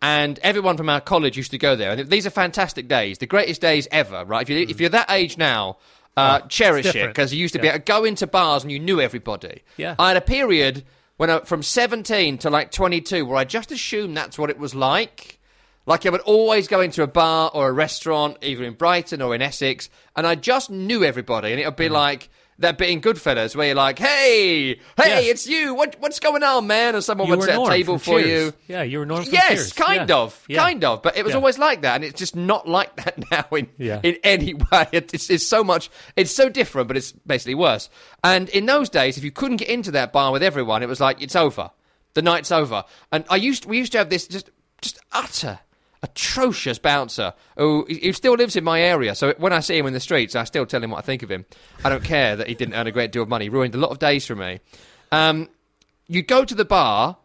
and everyone from our college used to go there. And these are fantastic days, the greatest days ever, right? If you if you're that age now. Uh, cherish it Mm. because you used to be able to go into bars and you knew everybody. Yeah. I had a period when I, from 17 to like 22 where I just assumed that's what it was like. Like I would always go into a bar or a restaurant, either in Brighton or in Essex, and I just knew everybody. And it would be Mm-hmm. like that bit in Goodfellas where you're like, "Hey, hey, Yeah. it's you. What, what's going on, man?" Or someone You would set a table for Cheers. you. Yeah, you were Norm Yes, Cheers. kind Yeah. of, Yeah. kind of. But it was Yeah. always like that, and it's just not like that now in in any way. It's, it's so much. It's so different, but it's basically worse. And in those days, if you couldn't get into that bar with everyone, it was like it's over. The night's over. And I used we used to have this just just utter atrocious bouncer who he still lives in my area. So when I see him in the streets, I still tell him what I think of him. I don't care that he didn't earn a great deal of money. Ruined a lot of days for me. Um, you'd go to the bar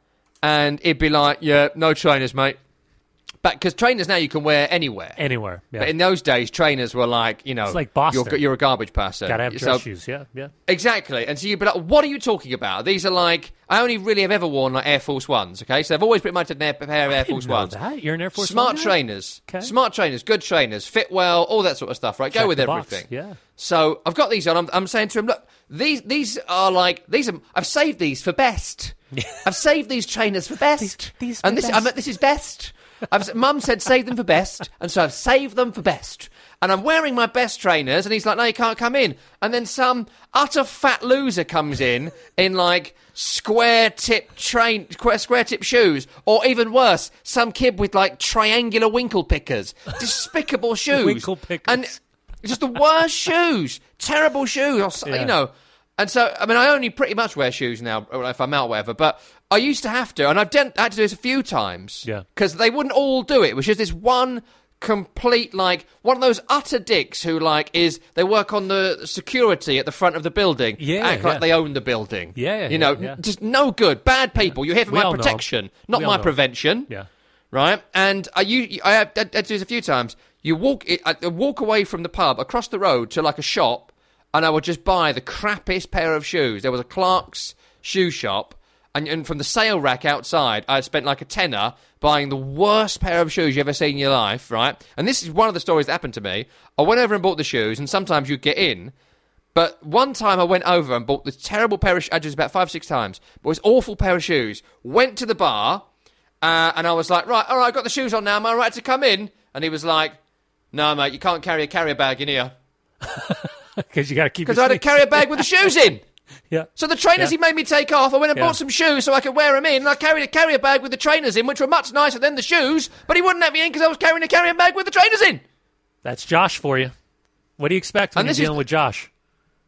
and it'd be like, yeah, no trainers, mate. But because trainers now you can wear anywhere. Anywhere. Yeah. But in those days, trainers were like, you know, It's like Boston. You're, you're a garbage person. Gotta have dress So- shoes. Yeah, yeah. Exactly. And so you'd be like, what are you talking about? These are like, I only really have ever worn like Air Force Ones, okay? So I've always pretty much had a pair of Air Force Ones. that. You're an Air Force Smart One trainers. Okay. Smart trainers, good trainers, fit well, all that sort of stuff, right? Check Go with the box. everything. Yeah. So I've got these on. I'm, I'm saying to him, look, these these are like these are. I've saved these for best. I've saved these trainers for best. These- these and this, best. I'm, this is best. I've, Mum said save them for best, and so I've saved them for best. And I'm wearing my best trainers, and he's like, no, you can't come in. And then some utter fat loser comes in in like square tip train, square, tip shoes, or even worse, some kid with like triangular winkle pickers, despicable shoes, Winkle pickers. and just the worst shoes, terrible shoes, or, Yeah. you know. And so, I mean, I only pretty much wear shoes now if I'm out, or whatever. But I used to have to, and I've done, had to do this a few times. Yeah. Because they wouldn't all do it. which is this one complete, like, one of those utter dicks who, like, is they work on the security at the front of the building. Yeah, act yeah. like they own the building. Yeah, yeah, you know, yeah. just no good, bad people. You're here for We my all know. protection, not We my prevention Yeah. right? And I, you, I I had to do this a few times. You walk, I walk away from the pub across the road to like a shop, and I would just buy the crappiest pair of shoes. There was a Clark's shoe shop, and, and from the sale rack outside, I spent like a tenner buying the worst pair of shoes you ever seen in your life, right? And this is one of the stories that happened to me. I went over and bought the shoes, and sometimes you'd get in. But one time I went over and bought this terrible pair of shoes. I did about five, six times. But this awful pair of shoes. Went to the bar, uh, and I was like, right, all right, I've got the shoes on now. Am I right to come in? And he was like, no, mate, you can't carry a carrier bag in here. Because you got to keep. Because I had a carrier bag with the shoes in. Yeah. So the trainers Yeah. he made me take off. I went and Yeah. bought some shoes so I could wear them in. And I carried a carrier bag with the trainers in, which were much nicer than the shoes. But he wouldn't let me in because I was carrying a carrier bag with the trainers in. That's Josh for you. What do you expect when And you're dealing with Josh?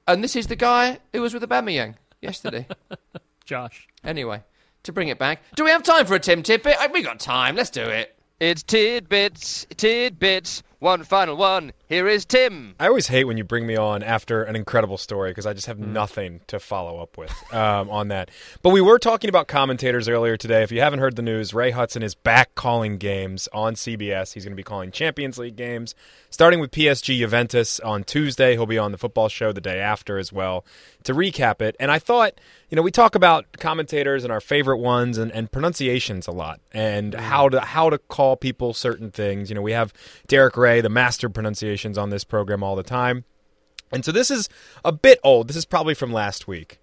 And this is the guy who was with the Aubameyang yesterday. Josh. anyway, to bring it back, do we have time for a Tim Tippet? Uh, We got time. Let's do it. It's tidbits, tidbits. One final one. Here is Tim. I always hate when you bring me on after an incredible story because I just have nothing to follow up with um, on that. But we were talking about commentators earlier today. If you haven't heard the news, Ray Hudson is back calling games on CBS. He's going to be calling Champions League games, starting with PSG Juventus on Tuesday. He'll be on the football show the day after as well to recap it. And I thought, you know, we talk about commentators and our favorite ones and, and pronunciations a lot and how to how to call people certain things. You know, we have Derek Ray, the master pronunciations on this program all the time. And so this is a bit old. This is probably from last week.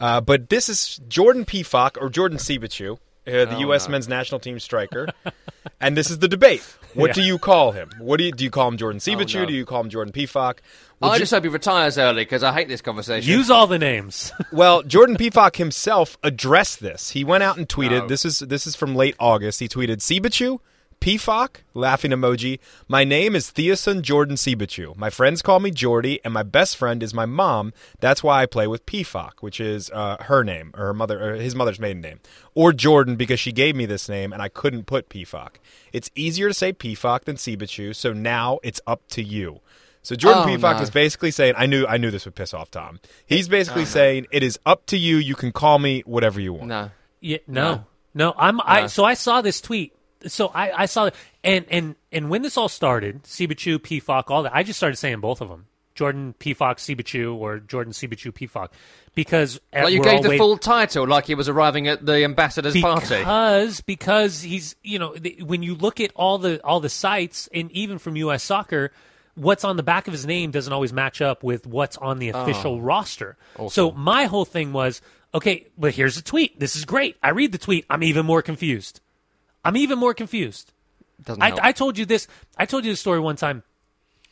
Uh, but this is Jordan Pefok or Jordan Siebatcheu, uh, the U.S. men's national team striker. and this is the debate. What Yeah. do you call him? What do you do? You call him Jordan Siebatcheu? no. Do you call him Jordan Pefok? Would I you- just hope he retires early because I hate this conversation. Use all the names. Well, Jordan Pefok himself addressed this. He went out and tweeted. No. This is this is from late August. He tweeted, "Siebatcheu, Pefok, laughing emoji. My name is Theoson Jordan Siebatcheu. My friends call me Jordy, and my best friend is my mom. That's why I play with Pefok, which is uh, her name or her mother, or his mother's maiden name, or Jordan because she gave me this name and I couldn't put Pefok. It's easier to say Pefok than Siebatcheu, so now it's up to you." So Jordan Oh, Pefok no. is basically saying, "I knew, I knew this would piss off Tom." He's basically saying, "It is up to you. You can call me whatever you want." no. Yeah, no, no. I'm. I so I saw this tweet. So I, I saw it, and and and when this all started, Siebatcheu, Pefok, all that. I just started saying both of them, Jordan Pefok, Siebatcheu, or Jordan Siebatcheu, Pefok, because uh, Like you gave the full title, like he was arriving at the ambassador's party. because because he's you know the, when you look at all the all the sites and even from U.S. Soccer, what's on the back of his name doesn't always match up with what's on the official roster. So my whole thing was okay, but here's a tweet. This is great. I read the tweet. I'm even more confused. I'm even more confused. Doesn't I. I told you this. I told you the story one time.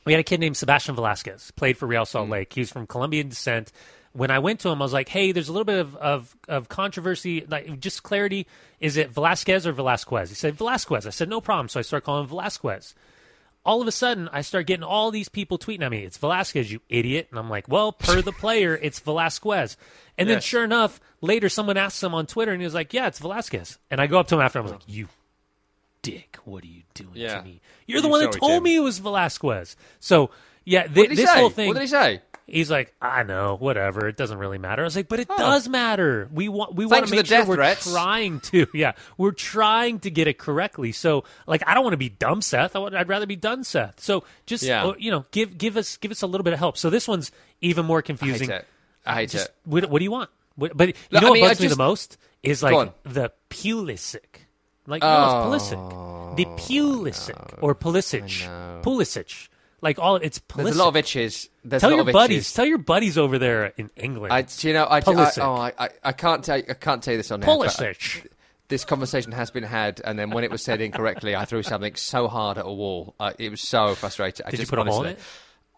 We had a kid named Sebastian Velasquez, played for Real Salt mm. Lake. He was from Colombian descent. When I went to him, I was like, "Hey, there's a little bit of of, of controversy, like just clarity. Is it Velasquez or Velasquez?" He said Velasquez. I said no problem. So I start calling him Velasquez. All of a sudden, I start getting all these people tweeting at me, "It's Velasquez, you idiot!" And I'm like, "Well, per the player, it's Velasquez." And then, sure enough, later someone asked him on Twitter, and he was like, "Yeah, it's Velasquez." And I go up to him after, I was like, "You dick, what are you doing Yeah. to me? You're the You one that told Tim. me it was Velasquez." So yeah, what he this say? whole thing. What did he say? He's like, I know, whatever. It doesn't really matter. I was like, but it Oh. does matter. We want we want to make sure we're threats. trying to. Yeah, we're trying to get it correctly. So, like, I don't want to be dumb, Seth. I would, I'd rather be done, Seth. So, just Yeah. uh, you know, give give us give us a little bit of help. So this one's even more I hate confusing. it. I hate Just it. what, what do you want? What, but you know I what mean, I bugs me the most is like the Pulisic. Like no, it's Pulisic. The Pulisic or Pulisic. Pulisic. Like all it's Pulisic. There's a lot of itches. There's Tell your buddies. itches. Tell your buddies over there in England. I, do you know, I, I, oh, I, I, I can't tell, I can't tell you this on Pulisic. This conversation has been had, and then when it was said incorrectly, I threw something so hard at a wall. Uh, it was so frustrating. I Did you just put a hole in it?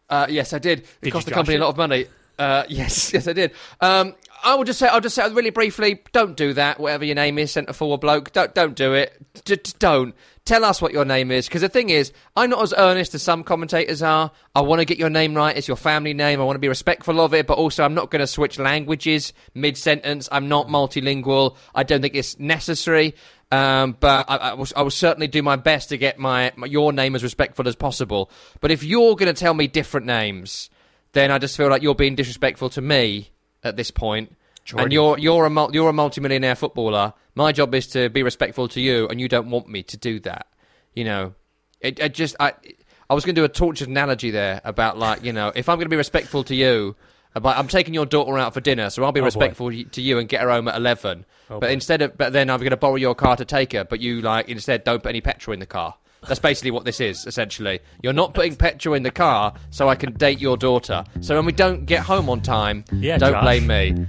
Uh, yes, I did. It Did cost you the company josh a lot of money. Uh, yes, yes, I did. Um, I will just say, I'll just say really briefly, don't do that. Whatever your name is, centre forward bloke, don't don't do it. Just don't. Tell us what your name is, because the thing is, I'm not as earnest as some commentators are. I want to get your name right. It's your family name. I want to be respectful of it, but also I'm not going to switch languages mid sentence. I'm not multilingual. I don't think it's necessary. Um, but I, I, will, I will certainly do my best to get my, my your name as respectful as possible. But if you're going to tell me different names, then I just feel like you're being disrespectful to me at this point. And you're you're a mul- you're a multimillionaire footballer. My job is to be respectful to you, and you don't want me to do that. You know, it, it just I I was going to do a tortured analogy there about like you know if I'm going to be respectful to you. About, I'm taking your daughter out for dinner, so I'll be oh, boy. respectful to you and get her home at eleven. Oh, but boy. instead of, but then I'm going to borrow your car to take her. But you like instead don't put any petrol in the car. That's basically what this is. Essentially, you're not putting petrol in the car, so I can date your daughter. So when we don't get home on time, Yeah, don't Josh. blame me.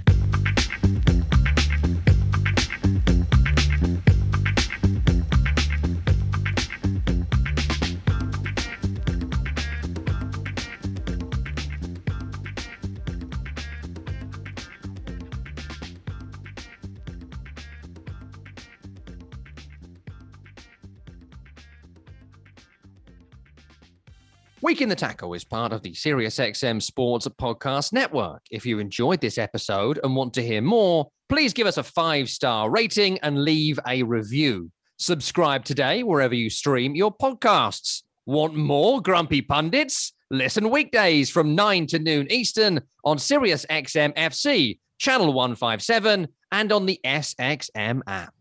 Week in the Tackle is part of the SiriusXM Sports Podcast Network. If you enjoyed this episode and want to hear more, please give us a five star rating and leave a review. Subscribe today wherever you stream your podcasts. Want more Grumpy Pundits? Listen weekdays from 9 to noon Eastern on SiriusXM FC, Channel 157, and on the SXM app.